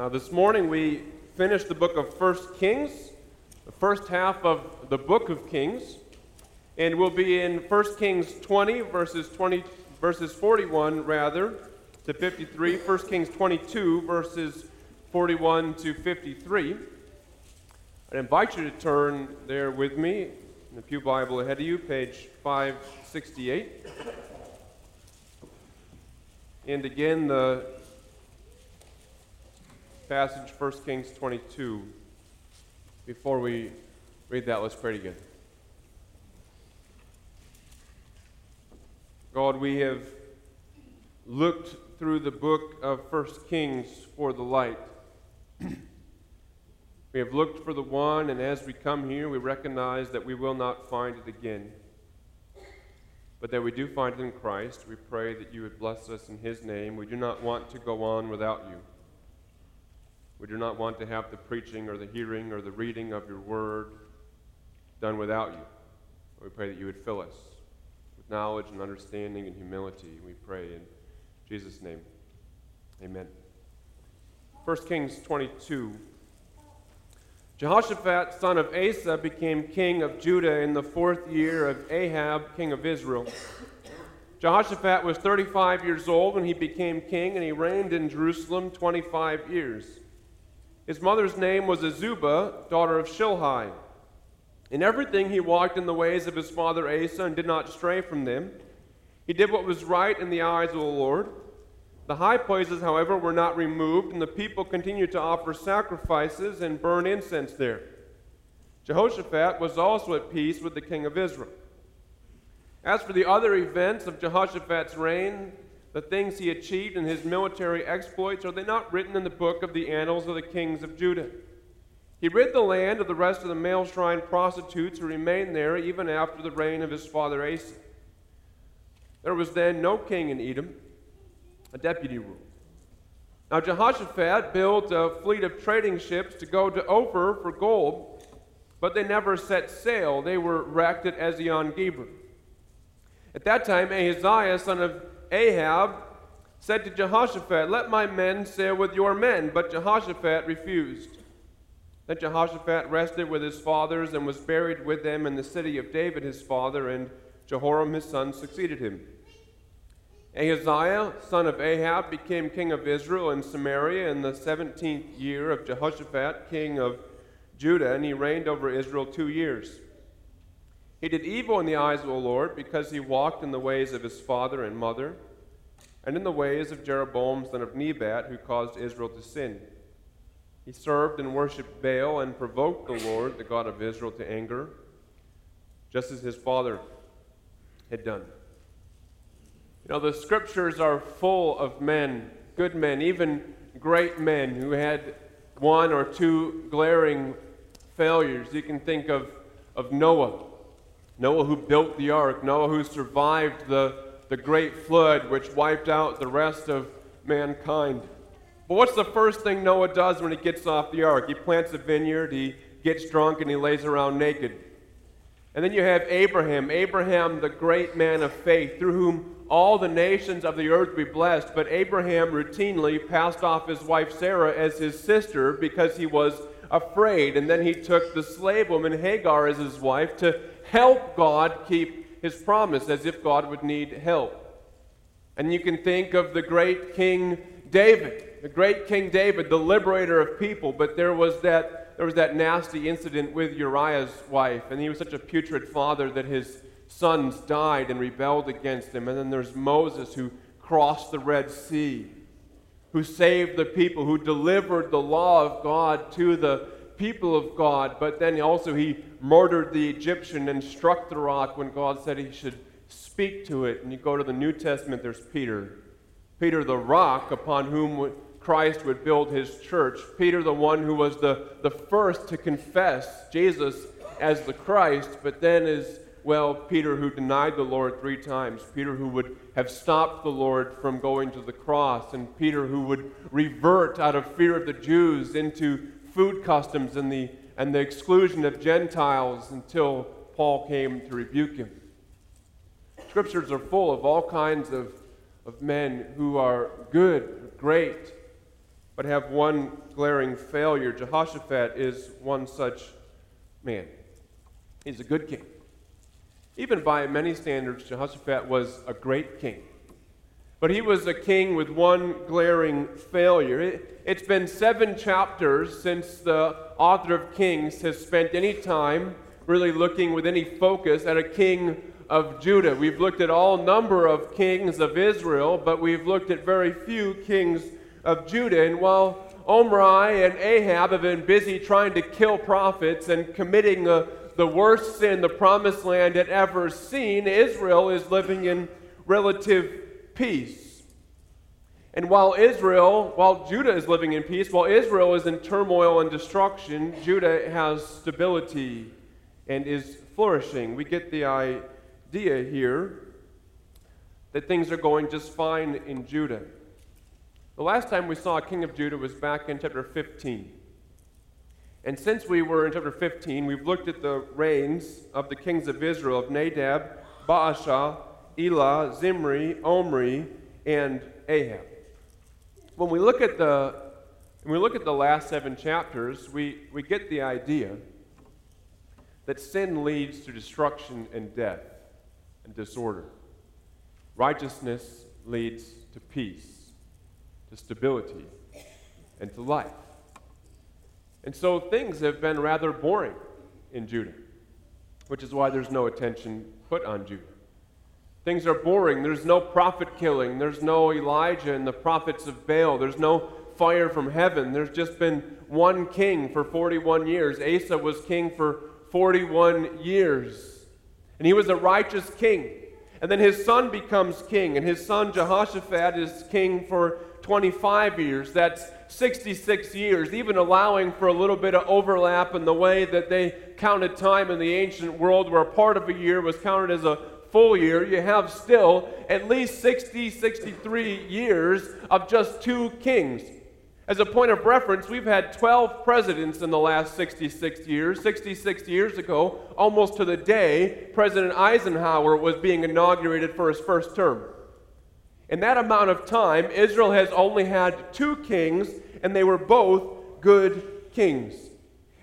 Uh, this morning we finished the book of 1 Kings, the first half of the book of Kings, and we'll be in 1 Kings 20 verses 20 verses 41 rather to 53, 1 Kings 22 verses 41 to 53. I invite you to turn there with me in the Pew Bible ahead of you, page 568. And again, the passage, 1 Kings 22. Before we read that, let's pray together. God, we have looked through the book of 1 Kings for the light. we have looked for the one, and as we come here, we recognize that we will not find it again. But that we do find it in Christ. We pray that you would bless us in his name. We do not want to go on without you. We do not want to have the preaching or the hearing or the reading of your word done without you. We pray that you would fill us with knowledge and understanding and humility. We pray in Jesus' name. Amen. 1 Kings 22. Jehoshaphat, son of Asa, became king of Judah in the fourth year of Ahab, king of Israel. Jehoshaphat was 35 years old when he became king, and he reigned in Jerusalem 25 years. His mother's name was Azubah, daughter of Shilhi. In everything he walked in the ways of his father Asa and did not stray from them. He did what was right in the eyes of the Lord. The high places, however, were not removed, and the people continued to offer sacrifices and burn incense there. Jehoshaphat was also at peace with the king of Israel. As for the other events of Jehoshaphat's reign, the things he achieved and his military exploits, are they not written in the book of the annals of the kings of Judah? He rid the land of the rest of the male shrine prostitutes who remained there even after the reign of his father Asa. There was then no king in Edom, a deputy ruled. Now Jehoshaphat built a fleet of trading ships to go to Ophir for gold, but they never set sail. They were wrecked at Ezion Geber. At that time, Ahaziah, son of Ahab said to Jehoshaphat, Let my men sail with your men. But Jehoshaphat refused. Then Jehoshaphat rested with his fathers and was buried with them in the city of David his father, and Jehoram his son succeeded him. Ahaziah, son of Ahab, became king of Israel and Samaria in the seventeenth year of Jehoshaphat, king of Judah, and he reigned over Israel two years. He did evil in the eyes of the Lord because he walked in the ways of his father and mother, and in the ways of Jeroboam son of Nebat, who caused Israel to sin. He served and worshipped Baal and provoked the Lord, the God of Israel, to anger, just as his father had done. You know, the scriptures are full of men, good men, even great men who had one or two glaring failures. You can think of, of Noah Noah who built the ark, Noah who survived the, the great flood which wiped out the rest of mankind. But what's the first thing Noah does when he gets off the ark? He plants a vineyard, he gets drunk, and he lays around naked. And then you have Abraham, Abraham, the great man of faith, through whom all the nations of the earth be blessed. But Abraham routinely passed off his wife Sarah as his sister because he was afraid. And then he took the slave woman Hagar as his wife to help God keep his promise, as if God would need help. And you can think of the great King David, the great King David, the liberator of people, but there was that, there was that nasty incident with Uriah's wife, and he was such a putrid father that his sons died and rebelled against him. And then there's Moses who crossed the Red Sea, who saved the people, who delivered the law of God to the people of God, but then also he murdered the Egyptian and struck the rock when God said he should speak to it. And you go to the New Testament, there's Peter. Peter, the rock upon whom Christ would build his church. Peter, the one who was the, the first to confess Jesus as the Christ, but then is, well, Peter who denied the Lord three times. Peter who would have stopped the Lord from going to the cross. And Peter who would revert out of fear of the Jews into food customs and the, and the exclusion of Gentiles until Paul came to rebuke him. Scriptures are full of all kinds of, of men who are good, great, but have one glaring failure. Jehoshaphat is one such man. He's a good king. Even by many standards, Jehoshaphat was a great king. But he was a king with one glaring failure. It, has been seven chapters since the author of Kings has spent any time really looking with any focus at a king of Judah. We've looked at all number of kings of Israel, but we've looked at very few kings of Judah. And while Omri and Ahab have been busy trying to kill prophets and committing the, the worst sin the promised land had ever seen, Israel is living in relative peace. And while Israel, while Judah is living in peace, while Israel is in turmoil and destruction, Judah has stability and is flourishing. We get the idea here that things are going just fine in Judah. The last time we saw a king of Judah was back in chapter 15. And since we were in chapter 15, we've looked at the reigns of the kings of Israel of Nadab, Baasha, Elah, Zimri, Omri, and Ahab. When we look at the when we look at the last seven chapters, we, we get the idea that sin leads to destruction and death and disorder. Righteousness leads to peace, to stability, and to life. And so things have been rather boring in Judah, which is why there's no attention put on Judah. Things are boring. There's no prophet killing. There's no Elijah and the prophets of Baal. There's no fire from heaven. There's just been one king for 41 years. Asa was king for 41 years. And he was a righteous king. And then his son becomes king, and his son Jehoshaphat is king for 25 years. That's 66 years, even allowing for a little bit of overlap in the way that they counted time in the ancient world, where part of a year was counted as a full year, you have still at least 60, 63 years of just two kings. As a point of reference, we've had 12 presidents in the last 66 years. 66 years ago, almost to the day, President Eisenhower was being inaugurated for his first term. In that amount of time, Israel has only had two kings, and they were both good kings.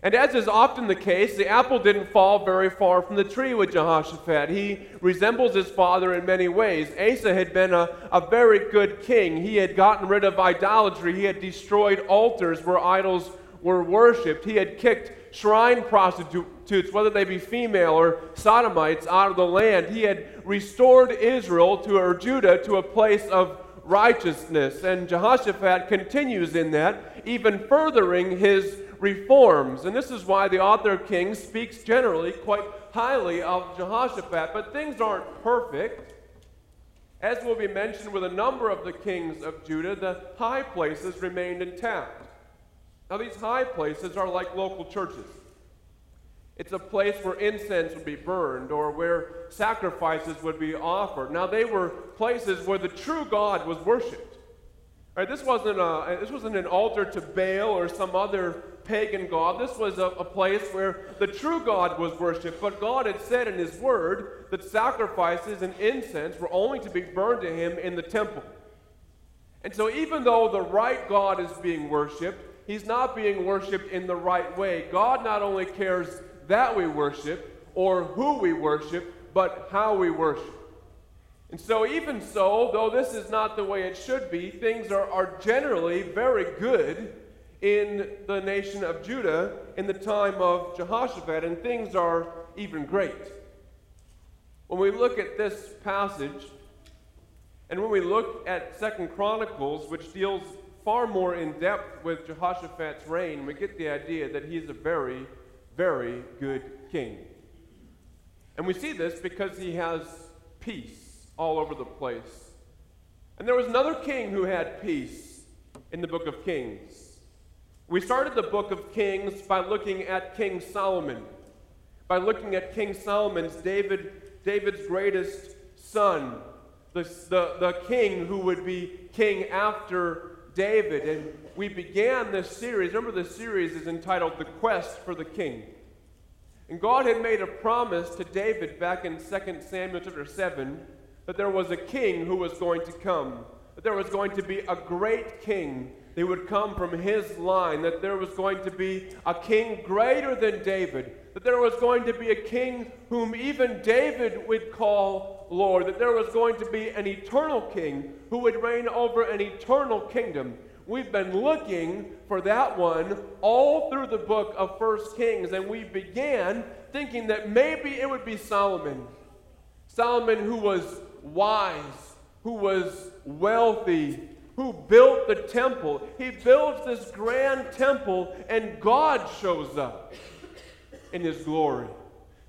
And as is often the case, the apple didn't fall very far from the tree with Jehoshaphat. He resembles his father in many ways. Asa had been a, a very good king. He had gotten rid of idolatry, he had destroyed altars where idols were worshipped, he had kicked shrine prostitutes, whether they be female or sodomites, out of the land. He had restored Israel to or Judah to a place of righteousness. And Jehoshaphat continues in that, even furthering his reforms. And this is why the author of Kings speaks generally quite highly of Jehoshaphat. But things aren't perfect. As will be mentioned with a number of the kings of Judah, the high places remained intact. Now, these high places are like local churches. It's a place where incense would be burned or where sacrifices would be offered. Now, they were places where the true God was worshiped. Right, this, wasn't a, this wasn't an altar to Baal or some other pagan god. This was a, a place where the true God was worshipped. But God had said in His Word that sacrifices and incense were only to be burned to Him in the temple. And so, even though the right God is being worshiped, He's not being worshiped in the right way. God not only cares that we worship or who we worship, but how we worship. And so, even so, though this is not the way it should be, things are, are generally very good in the nation of Judah in the time of Jehoshaphat, and things are even great. When we look at this passage, and when we look at Second Chronicles, which deals far more in depth with Jehoshaphat's reign, we get the idea that he's a very, very good king. And we see this because he has peace all over the place. And there was another king who had peace in the book of Kings. We started the book of Kings by looking at King Solomon, by looking at King Solomon's David, David's greatest son, the, the, the king who would be king after David. And we began this series. Remember, the series is entitled The Quest for the King. And God had made a promise to David back in 2 Samuel chapter 7 that there was a king who was going to come, that there was going to be a great king they would come from his line, that there was going to be a king greater than David, that there was going to be a king whom even David would call Lord, that there was going to be an eternal king who would reign over an eternal kingdom. We've been looking for that one all through the book of First Kings, and we began thinking that maybe it would be Solomon. Solomon, who was wise, who was wealthy, who built the temple. He builds this grand temple, and God shows up in his glory.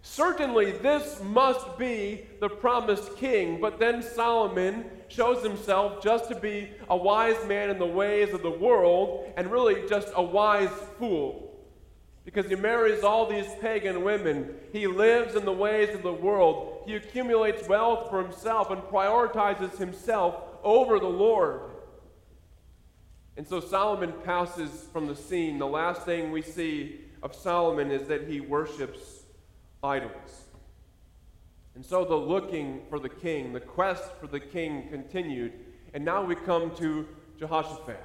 Certainly, this must be the promised king, but then Solomon shows himself just to be a wise man in the ways of the world and really just a wise fool. Because he marries all these pagan women. He lives in the ways of the world. He accumulates wealth for himself and prioritizes himself over the Lord. And so Solomon passes from the scene. The last thing we see of Solomon is that he worships idols. And so the looking for the king, the quest for the king continued. And now we come to Jehoshaphat.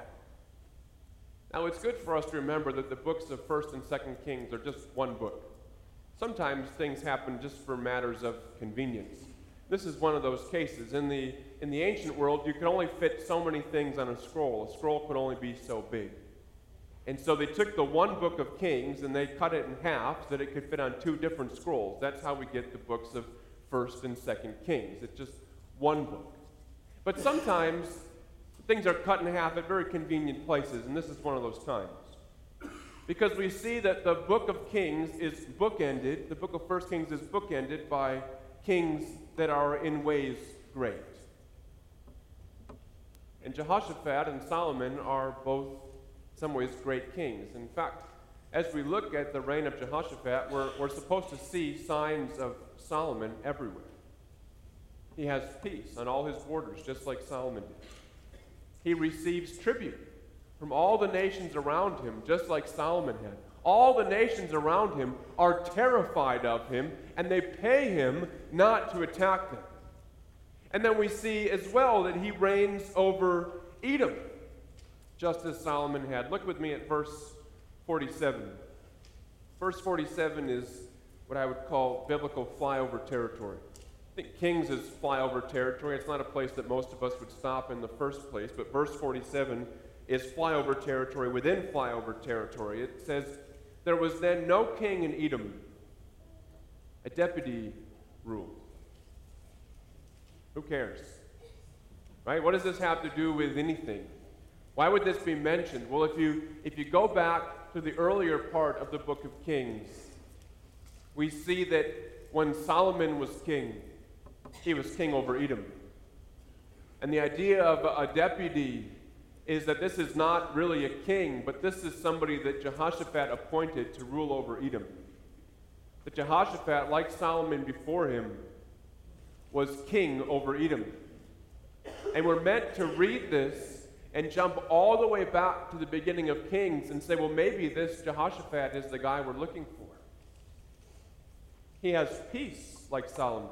Now it's good for us to remember that the books of 1st and 2nd Kings are just one book. Sometimes things happen just for matters of convenience. This is one of those cases. In the, in the ancient world, you could only fit so many things on a scroll. A scroll could only be so big. And so they took the one book of Kings and they cut it in half so that it could fit on two different scrolls. That's how we get the books of 1st and 2nd Kings. It's just one book. But sometimes things are cut in half at very convenient places, and this is one of those times. Because we see that the book of Kings is bookended, the book of 1st Kings is bookended by kings that are in ways great. And Jehoshaphat and Solomon are both some ways, great kings. In fact, as we look at the reign of Jehoshaphat, we're, we're supposed to see signs of Solomon everywhere. He has peace on all his borders, just like Solomon did. He receives tribute from all the nations around him, just like Solomon had. All the nations around him are terrified of him, and they pay him not to attack them. And then we see as well that he reigns over Edom just as Solomon had. Look with me at verse 47. Verse 47 is what I would call biblical flyover territory. I think Kings is flyover territory. It's not a place that most of us would stop in the first place, but verse 47 is flyover territory within flyover territory. It says, There was then no king in Edom, a deputy ruled. Who cares? Right? What does this have to do with anything? Why would this be mentioned? Well, if you, if you go back to the earlier part of the book of Kings, we see that when Solomon was king, he was king over Edom. And the idea of a deputy is that this is not really a king, but this is somebody that Jehoshaphat appointed to rule over Edom. That Jehoshaphat, like Solomon before him, was king over Edom. And we're meant to read this and jump all the way back to the beginning of Kings and say, well, maybe this Jehoshaphat is the guy we're looking for. He has peace like Solomon.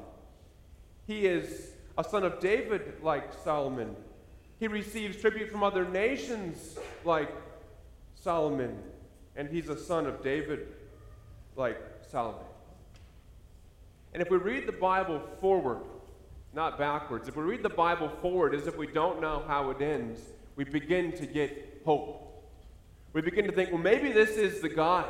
He is a son of David like Solomon. He receives tribute from other nations like Solomon. And he's a son of David like Solomon. And if we read the Bible forward, not backwards, if we read the Bible forward as if we don't know how it ends, we begin to get hope. We begin to think, well, maybe this is the guy.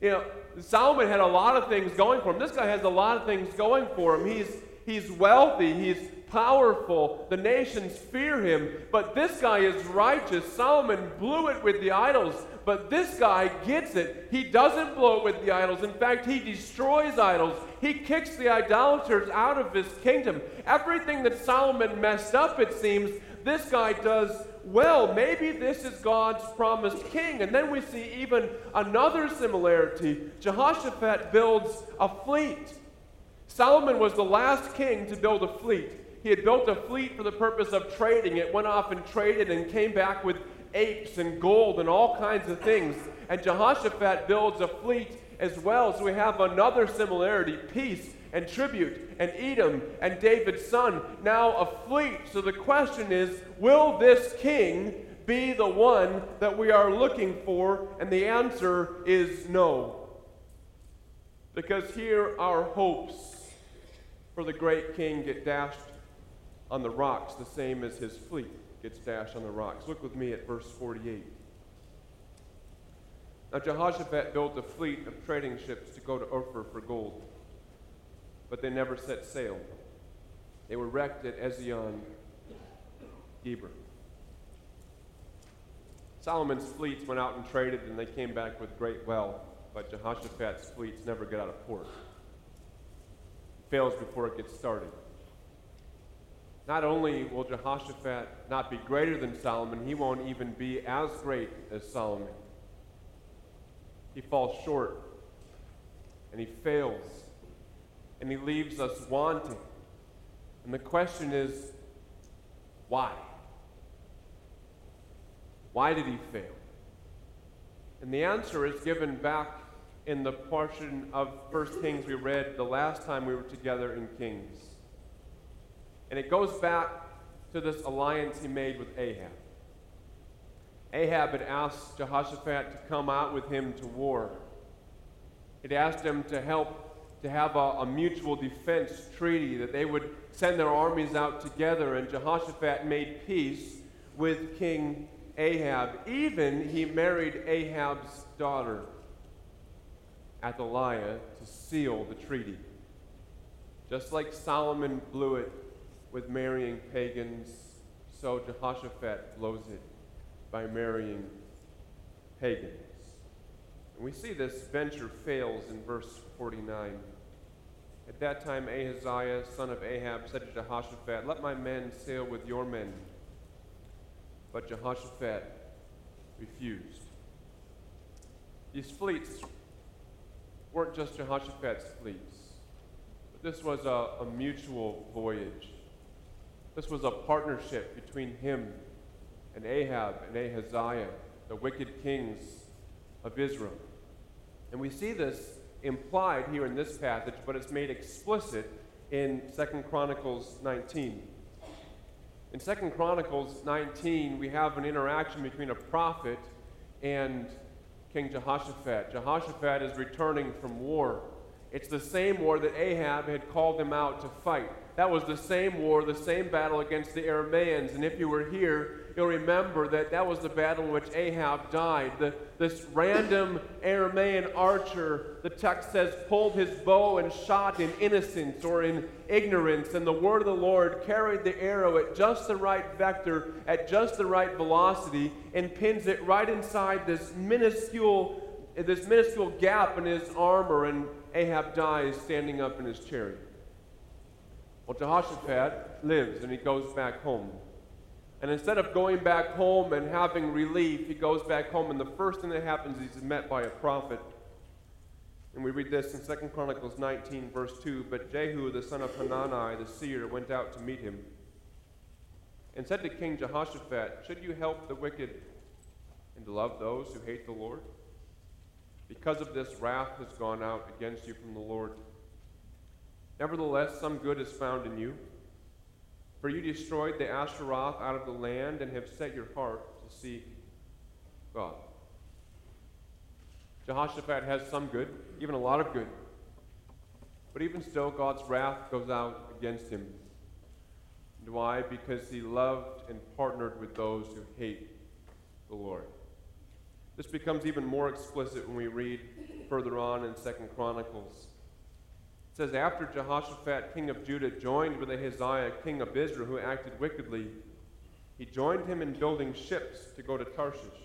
You know, Solomon had a lot of things going for him. This guy has a lot of things going for him. He's, he's wealthy, he's powerful, the nations fear him, but this guy is righteous. Solomon blew it with the idols, but this guy gets it. He doesn't blow it with the idols. In fact, he destroys idols. He kicks the idolaters out of his kingdom. Everything that Solomon messed up, it seems, this guy does well. Maybe this is God's promised king. And then we see even another similarity. Jehoshaphat builds a fleet. Solomon was the last king to build a fleet. He had built a fleet for the purpose of trading. It went off and traded and came back with apes and gold and all kinds of things. And Jehoshaphat builds a fleet as well. So we have another similarity peace and tribute and Edom and David's son, now a fleet. So the question is will this king be the one that we are looking for? And the answer is no. Because here our hopes for the great king get dashed on the rocks, the same as his fleet gets dashed on the rocks. Look with me at verse 48. Now Jehoshaphat built a fleet of trading ships to go to Ophir for gold, but they never set sail. They were wrecked at Ezion Geber. Solomon's fleets went out and traded, and they came back with great wealth, but Jehoshaphat's fleets never get out of port. It fails before it gets started. Not only will Jehoshaphat not be greater than Solomon, he won't even be as great as Solomon he falls short and he fails and he leaves us wanting. And the question is, why? Why did he fail? And the answer is given back in the portion of 1 Kings we read the last time we were together in Kings. And it goes back to this alliance he made with Ahab. Ahab had asked Jehoshaphat to come out with him to war. He'd asked him to help to have a, a, mutual defense treaty, that they would send their armies out together, and Jehoshaphat made peace with King Ahab. Even he married Ahab's daughter, Athaliah, to seal the treaty. Just like Solomon blew it with marrying pagans, so Jehoshaphat blows it by marrying pagans. And we see this venture fails in verse 49. At that time, Ahaziah, son of Ahab, said to Jehoshaphat, Let my men sail with your men. But Jehoshaphat refused. These fleets weren't just Jehoshaphat's fleets, but this was a, a mutual voyage. This was a partnership between him and Ahab and Ahaziah, the wicked kings of Israel. And we see this implied here in this passage, but it's made explicit in Second Chronicles 19. In Second Chronicles 19, we have an interaction between a prophet and King Jehoshaphat. Jehoshaphat is returning from war. It's the same war that Ahab had called him out to fight. That was the same war, the same battle against the Arameans. And if you were here, you'll remember that that was the battle in which Ahab died. The, this random Aramean archer, the text says, pulled his bow and shot in innocence or in ignorance. And the word of the Lord carried the arrow at just the right vector, at just the right velocity, and pins it right inside this minuscule, this minuscule gap in his armor. And Ahab dies standing up in his chariot. Well, Jehoshaphat lives and he goes back home. And instead of going back home and having relief, he goes back home, and the first thing that happens is he's met by a prophet. And we read this in 2 Chronicles 19, verse 2. But Jehu, the son of Hanani, the seer, went out to meet him and said to King Jehoshaphat, Should you help the wicked and love those who hate the Lord? Because of this, wrath has gone out against you from the Lord. Nevertheless, some good is found in you. For you destroyed the Asheroth out of the land and have set your heart to seek God. Jehoshaphat has some good, even a lot of good. But even still, God's wrath goes out against him. And why? Because he loved and partnered with those who hate the Lord. This becomes even more explicit when we read further on in Second Chronicles. It says, After Jehoshaphat, king of Judah, joined with Ahaziah, king of Israel, who acted wickedly, he joined him in building ships to go to Tarshish.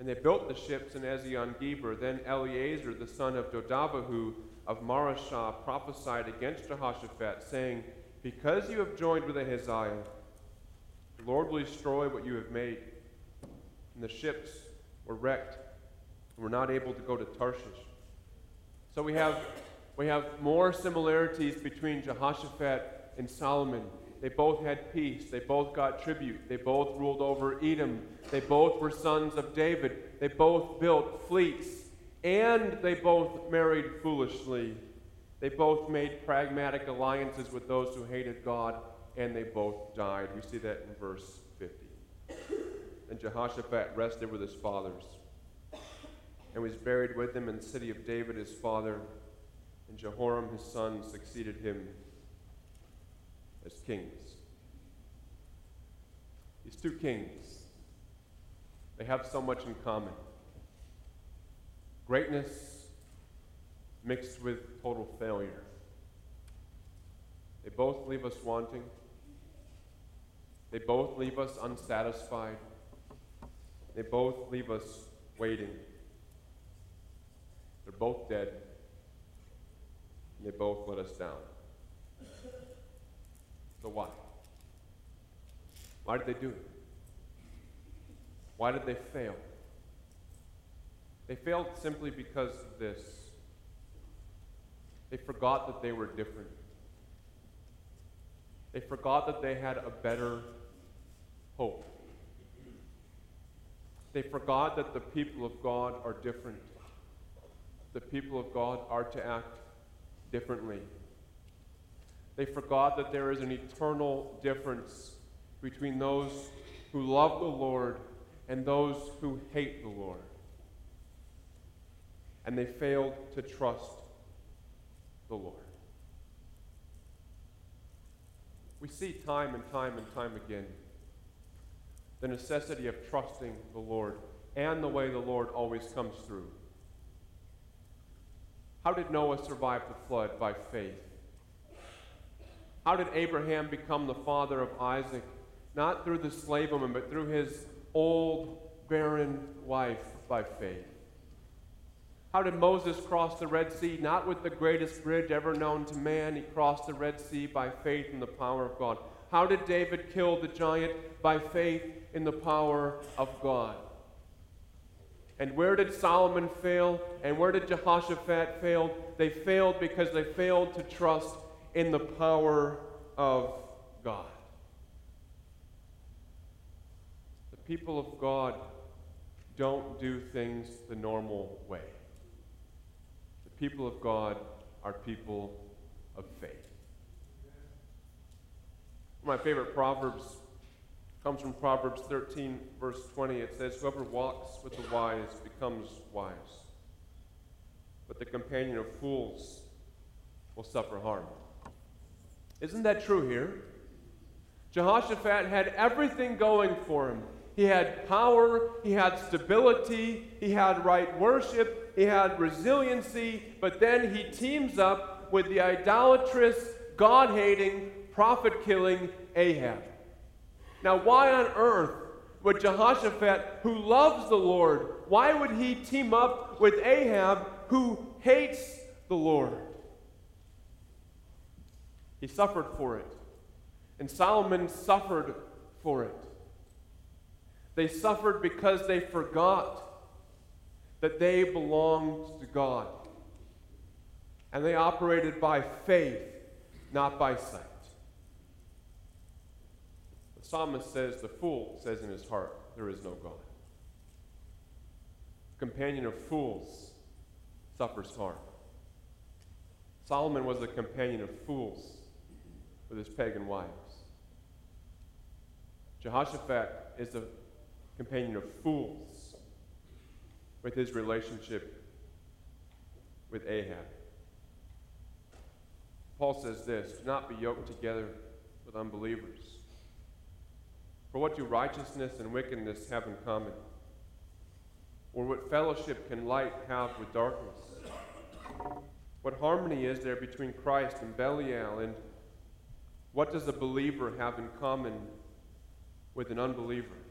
And they built the ships in Ezion Geber. Then Eleazar, the son of Dodavahu of Mareshah, prophesied against Jehoshaphat, saying, Because you have joined with Ahaziah, the Lord will destroy what you have made. And the ships were wrecked and were not able to go to Tarshish. So we have we have more similarities between Jehoshaphat and Solomon. They both had peace. They both got tribute. They both ruled over Edom. They both were sons of David. They both built fleets. And they both married foolishly. They both made pragmatic alliances with those who hated God. And they both died. We see that in verse 50. and Jehoshaphat rested with his fathers, and was buried with them in the city of David his father, and Jehoram his son succeeded him as kings. These two kings, they have so much in common. Greatness mixed with total failure. They both leave us wanting. They both leave us unsatisfied. They both leave us waiting. They're both dead. And they both let us down. So why? Why did they do it? Why did they fail? They failed simply because of this. They forgot that they were different. They forgot that they had a better hope. They forgot that the people of God are different. The people of God are to act differently. They forgot that there is an eternal difference between those who love the Lord and those who hate the Lord. And they failed to trust the Lord. We see time and time and time again the necessity of trusting the Lord and the way the Lord always comes through. How did Noah survive the flood? By faith. How did Abraham become the father of Isaac? Not through the slave woman, but through his old, barren wife by faith. How did Moses cross the Red Sea? Not with the greatest bridge ever known to man. He crossed the Red Sea by faith in the power of God. How did David kill the giant? By faith in the power of God. And where did Solomon fail? And where did Jehoshaphat fail? They failed because they failed to trust in the power of God. The people of God don't do things the normal way. The people of God are people of faith. One of my favorite proverbs comes from Proverbs 13, verse 20. It says, Whoever walks with the wise becomes wise, but the companion of fools will suffer harm. Isn't that true here? Jehoshaphat had everything going for him. He had power, he had stability, he had right worship, he had resiliency, but then he teams up with the idolatrous, God hating, prophet killing Ahab. Now, why on earth would Jehoshaphat, who loves the Lord, why would he team up with Ahab, who hates the Lord? He suffered for it. And Solomon suffered for it. They suffered because they forgot that they belonged to God. And they operated by faith, not by sight. The psalmist says, The fool says in his heart, There is no God. The companion of fools suffers harm. Solomon was a companion of fools with his pagan wives. Jehoshaphat is a companion of fools with his relationship with Ahab. Paul says this Do not be yoked together with unbelievers. For what do righteousness and wickedness have in common? Or what fellowship can light have with darkness? What harmony is there between Christ and Belial and what does a believer have in common with an unbeliever?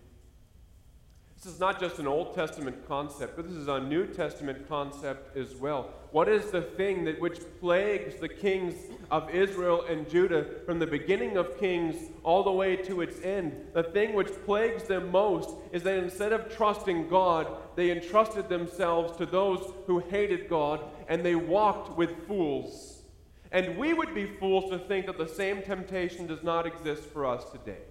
This is not just an Old Testament concept, but this is a New Testament concept as well. What is the thing that which plagues the kings of Israel and Judah from the beginning of Kings all the way to its end? The thing which plagues them most is that instead of trusting God, they entrusted themselves to those who hated God and they walked with fools. And we would be fools to think that the same temptation does not exist for us today.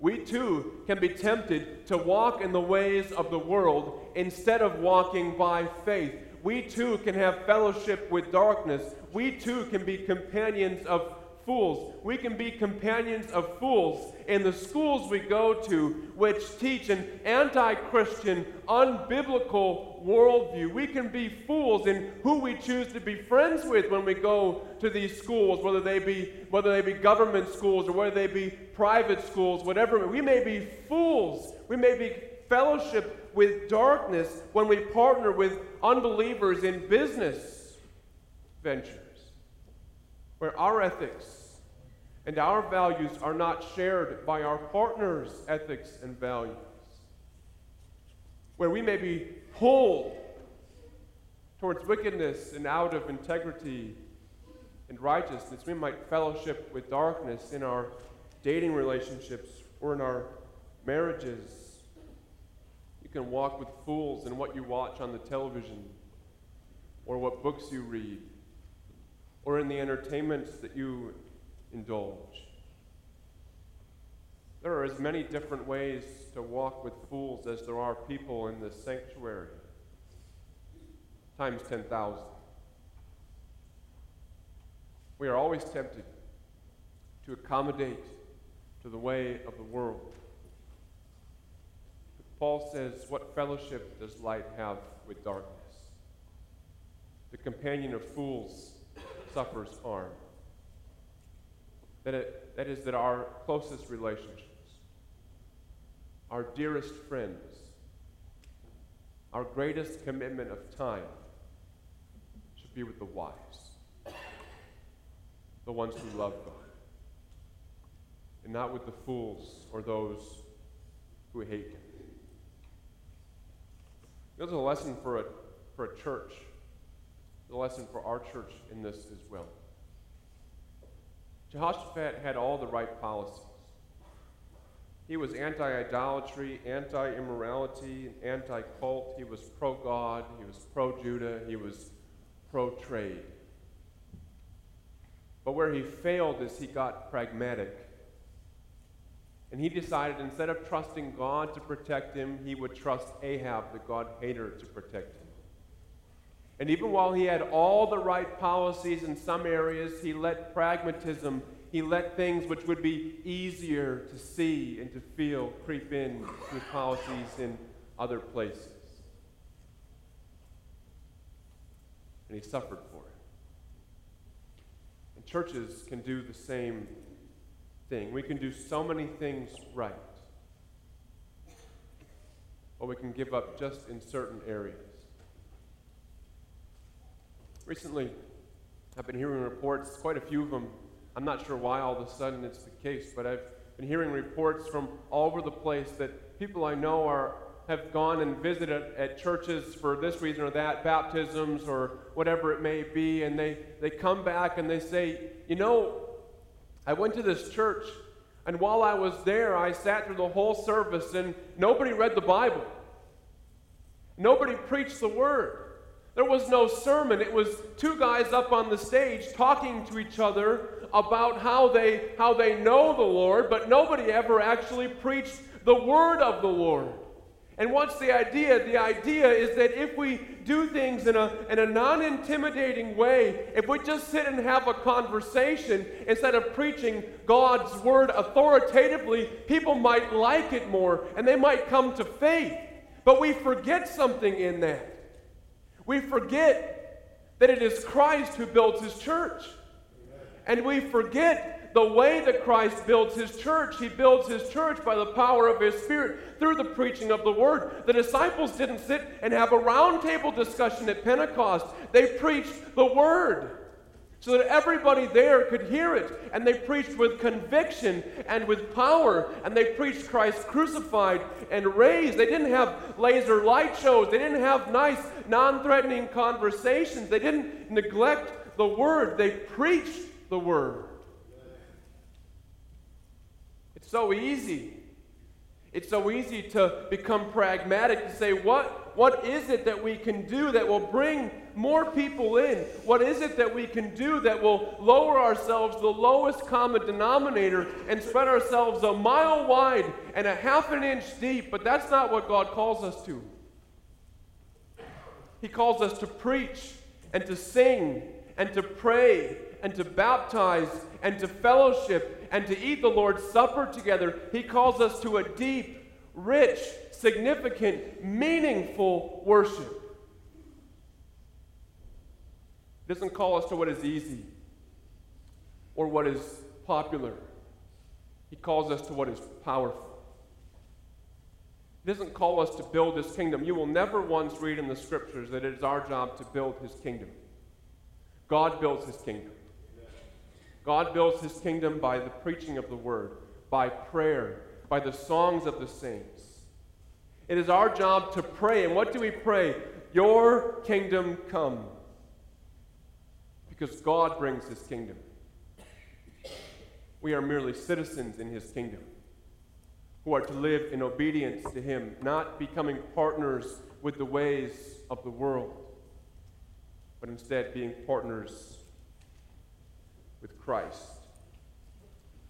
We too can be tempted to walk in the ways of the world instead of walking by faith. We too can have fellowship with darkness. We too can be companions of fools. We can be companions of fools in the schools we go to, which teach an anti Christian, unbiblical worldview. We can be fools in who we choose to be friends with when we go to these schools, whether they be, whether they be government schools or whether they be private schools, whatever. We may be fools. We may be fellowship with darkness when we partner with unbelievers in business ventures where our ethics and our values are not shared by our partner's ethics and values, where we may be pulled towards wickedness and out of integrity and righteousness, we might fellowship with darkness in our dating relationships or in our marriages. You can walk with fools in what you watch on the television or what books you read or in the entertainments that you indulge. There are as many different ways to walk with fools as there are people in this sanctuary, times 10,000. We are always tempted to accommodate to the way of the world. Paul says, What fellowship does light have with darkness? The companion of fools suffers harm. That, it, that is, that our closest relationships, our dearest friends, our greatest commitment of time should be with the wise, the ones who love God, and not with the fools or those who hate Him. There's a lesson for a, for a church the lesson for our church in this as well. Jehoshaphat had all the right policies. He was anti idolatry, anti immorality, anti cult. He was pro God. He was pro Judah. He was pro trade. But where he failed is he got pragmatic. And he decided instead of trusting God to protect him, he would trust Ahab, the God hater, to protect him. And even while he had all the right policies in some areas, he let pragmatism, he let things which would be easier to see and to feel creep in to his policies in other places. And he suffered for it. And churches can do the same thing. We can do so many things right, or we can give up just in certain areas. Recently, I've been hearing reports, quite a few of them. I'm not sure why all of a sudden it's the case, but I've been hearing reports from all over the place that people I know are have gone and visited at churches for this reason or that, baptisms or whatever it may be, and they, they come back and they say, You know, I went to this church, and while I was there, I sat through the whole service, and nobody read the Bible. Nobody preached the Word. There was no sermon. It was two guys up on the stage talking to each other about how they, how they know the Lord, but nobody ever actually preached the word of the Lord. And what's the idea? The idea is that if we do things in a, in a non intimidating way, if we just sit and have a conversation instead of preaching God's word authoritatively, people might like it more and they might come to faith. But we forget something in that. We forget that it is Christ who builds his church. And we forget the way that Christ builds his church. He builds his church by the power of his Spirit through the preaching of the word. The disciples didn't sit and have a roundtable discussion at Pentecost, they preached the word so that everybody there could hear it. And they preached with conviction and with power. And they preached Christ crucified and raised. They didn't have laser light shows. They didn't have nice, non threatening conversations. They didn't neglect the word. They preached the word. It's so easy. It's so easy to become pragmatic to say, what, what is it that we can do that will bring more people in? What is it that we can do that will lower ourselves the lowest common denominator and spread ourselves a mile wide and a half an inch deep? But that's not what God calls us to. He calls us to preach and to sing and to pray and to baptize and to fellowship and to eat the Lord's Supper together. He calls us to a deep, rich, significant, meaningful worship. He doesn't call us to what is easy or what is popular. He calls us to what is powerful. He doesn't call us to build his kingdom. You will never once read in the scriptures that it is our job to build his kingdom. God builds his kingdom. God builds his kingdom by the preaching of the word, by prayer, by the songs of the saints. It is our job to pray. And what do we pray? Your kingdom come. Because God brings his kingdom. We are merely citizens in his kingdom who are to live in obedience to him, not becoming partners with the ways of the world, but instead being partners with Christ.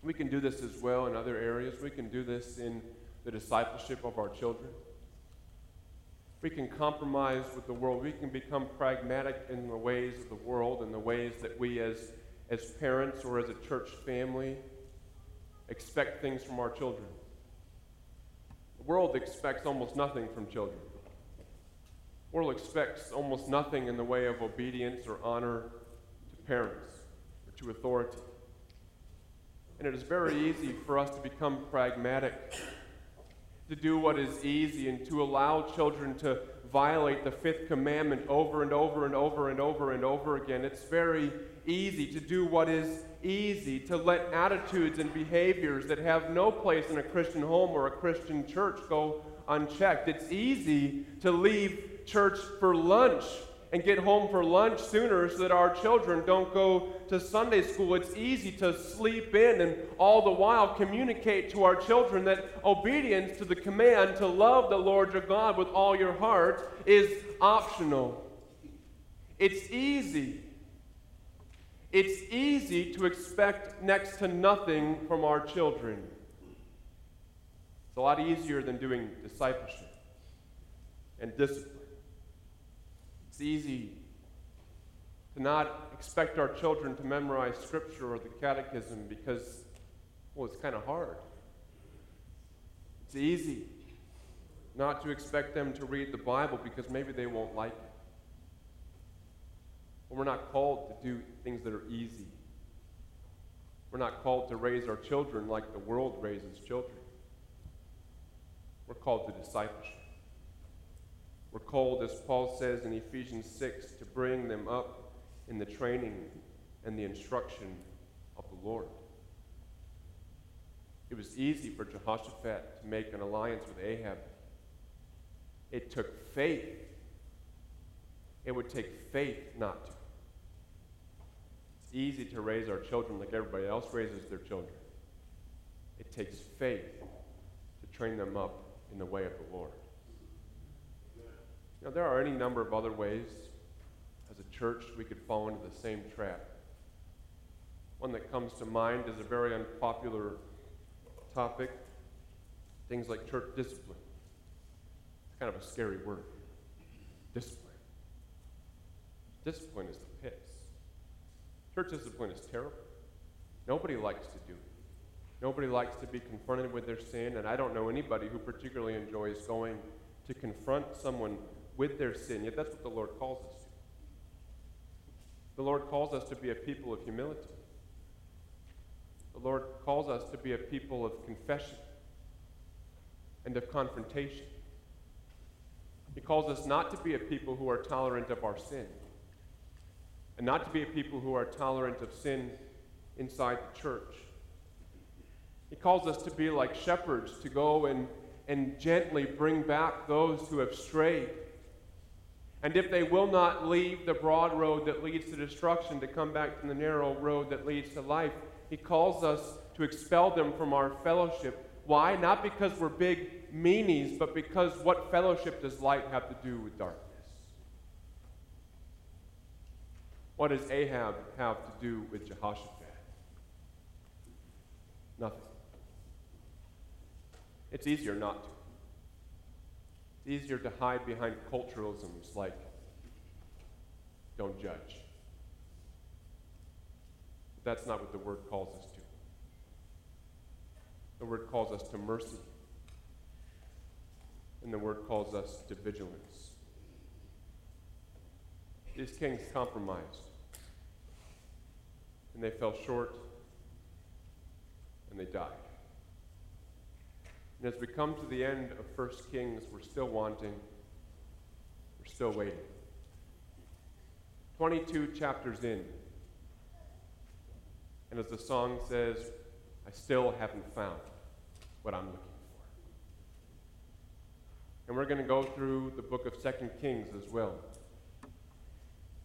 We can do this as well in other areas. We can do this in the discipleship of our children. We can compromise with the world. We can become pragmatic in the ways of the world and the ways that we as, as parents or as a church family expect things from our children. The world expects almost nothing from children. The world expects almost nothing in the way of obedience or honor to parents or to authority. And it is very easy for us to become pragmatic, to do what is easy, and to allow children to violate the fifth commandment over and over and over and over and over again. It's very easy to do what is easy, to let attitudes and behaviors that have no place in a Christian home or a Christian church go unchecked. It's easy to leave church for lunch and get home for lunch sooner so that our children don't go to Sunday school. It's easy to sleep in and all the while communicate to our children that obedience to the command to love the Lord your God with all your heart is optional. It's easy it's easy to expect next to nothing from our children. It's a lot easier than doing discipleship and discipline. It's easy to not expect our children to memorize scripture or the catechism because, well, it's kind of hard. It's easy not to expect them to read the Bible because maybe they won't like it. But we're not called to do things that are easy. We're not called to raise our children like the world raises children. We're called to discipleship. We're called, as Paul says in Ephesians 6, to bring them up in the training and the instruction of the Lord. It was easy for Jehoshaphat to make an alliance with Ahab. It took faith. It would take faith not to. It's easy to raise our children like everybody else raises their children. It takes faith to train them up in the way of the Lord. Now, there are any number of other ways as a church we could fall into the same trap. One that comes to mind is a very unpopular topic things like church discipline. It's kind of a scary word. Discipline. Discipline is the pits. Church discipline is terrible. Nobody likes to do it. Nobody likes to be confronted with their sin, and I don't know anybody who particularly enjoys going to confront someone with their sin, yet that's what the Lord calls us to. The Lord calls us to be a people of humility. The Lord calls us to be a people of confession and of confrontation. He calls us not to be a people who are tolerant of our sin and not to be a people who are tolerant of sin inside the church. He calls us to be like shepherds, to go and, and gently bring back those who have strayed. And if they will not leave the broad road that leads to destruction, to come back to the narrow road that leads to life, he calls us to expel them from our fellowship. Why? Not because we're big meanies, but because what fellowship does light have to do with darkness? What does Ahab have to do with Jehoshaphat? Nothing. It's easier not to. It's easier to hide behind culturalisms like don't judge. That's not what the word calls us to. The word calls us to mercy. And the word calls us to vigilance. These kings compromised. And they fell short. And they died. And as we come to the end of 1 Kings, we're still wanting. We're still waiting. 22 chapters in. And as the song says, I still haven't found what I'm looking for. And we're going to go through the book of Second Kings as well.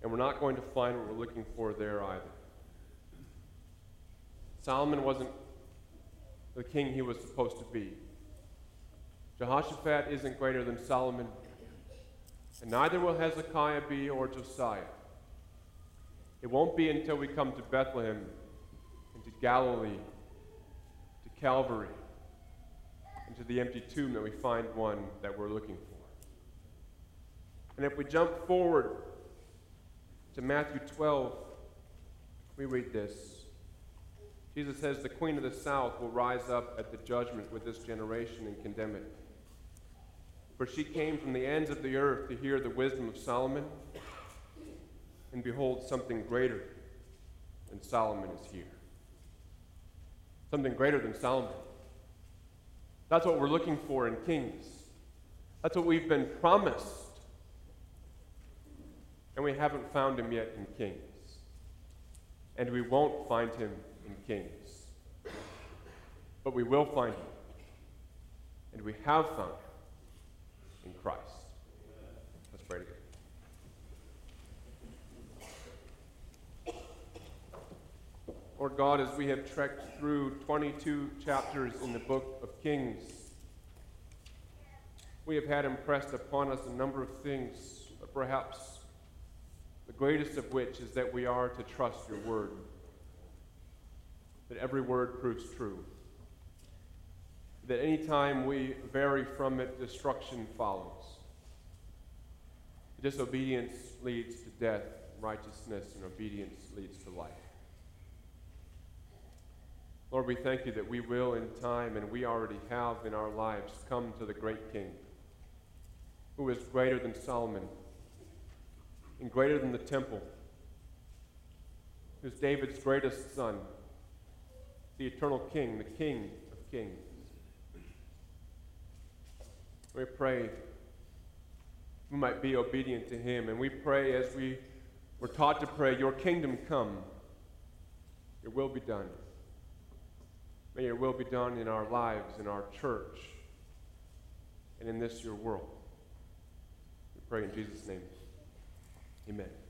And we're not going to find what we're looking for there either. Solomon wasn't the king he was supposed to be. Jehoshaphat isn't greater than Solomon, and neither will Hezekiah be or Josiah. It won't be until we come to Bethlehem and to Galilee, to Calvary, and to the empty tomb that we find one that we're looking for. And if we jump forward to Matthew 12, we read this. Jesus says, The queen of the south will rise up at the judgment with this generation and condemn it. For she came from the ends of the earth to hear the wisdom of Solomon, and behold, something greater than Solomon is here. Something greater than Solomon. That's what we're looking for in kings. That's what we've been promised. And we haven't found him yet in kings. And we won't find him in kings. But we will find him. And we have found him in Christ. Let's pray together. Lord God, as we have trekked through 22 chapters in the book of Kings, we have had impressed upon us a number of things, but perhaps the greatest of which is that we are to trust your word, that every word proves true that any time we vary from it, destruction follows. Disobedience leads to death, righteousness and obedience leads to life. Lord, we thank you that we will in time, and we already have in our lives, come to the great King, who is greater than Solomon and greater than the temple, who's David's greatest son, the eternal King, the King of kings. We pray we might be obedient to him. And we pray as we were taught to pray, Your kingdom come, your will be done. May your will be done in our lives, in our church, and in this your world. We pray in Jesus' name. Amen.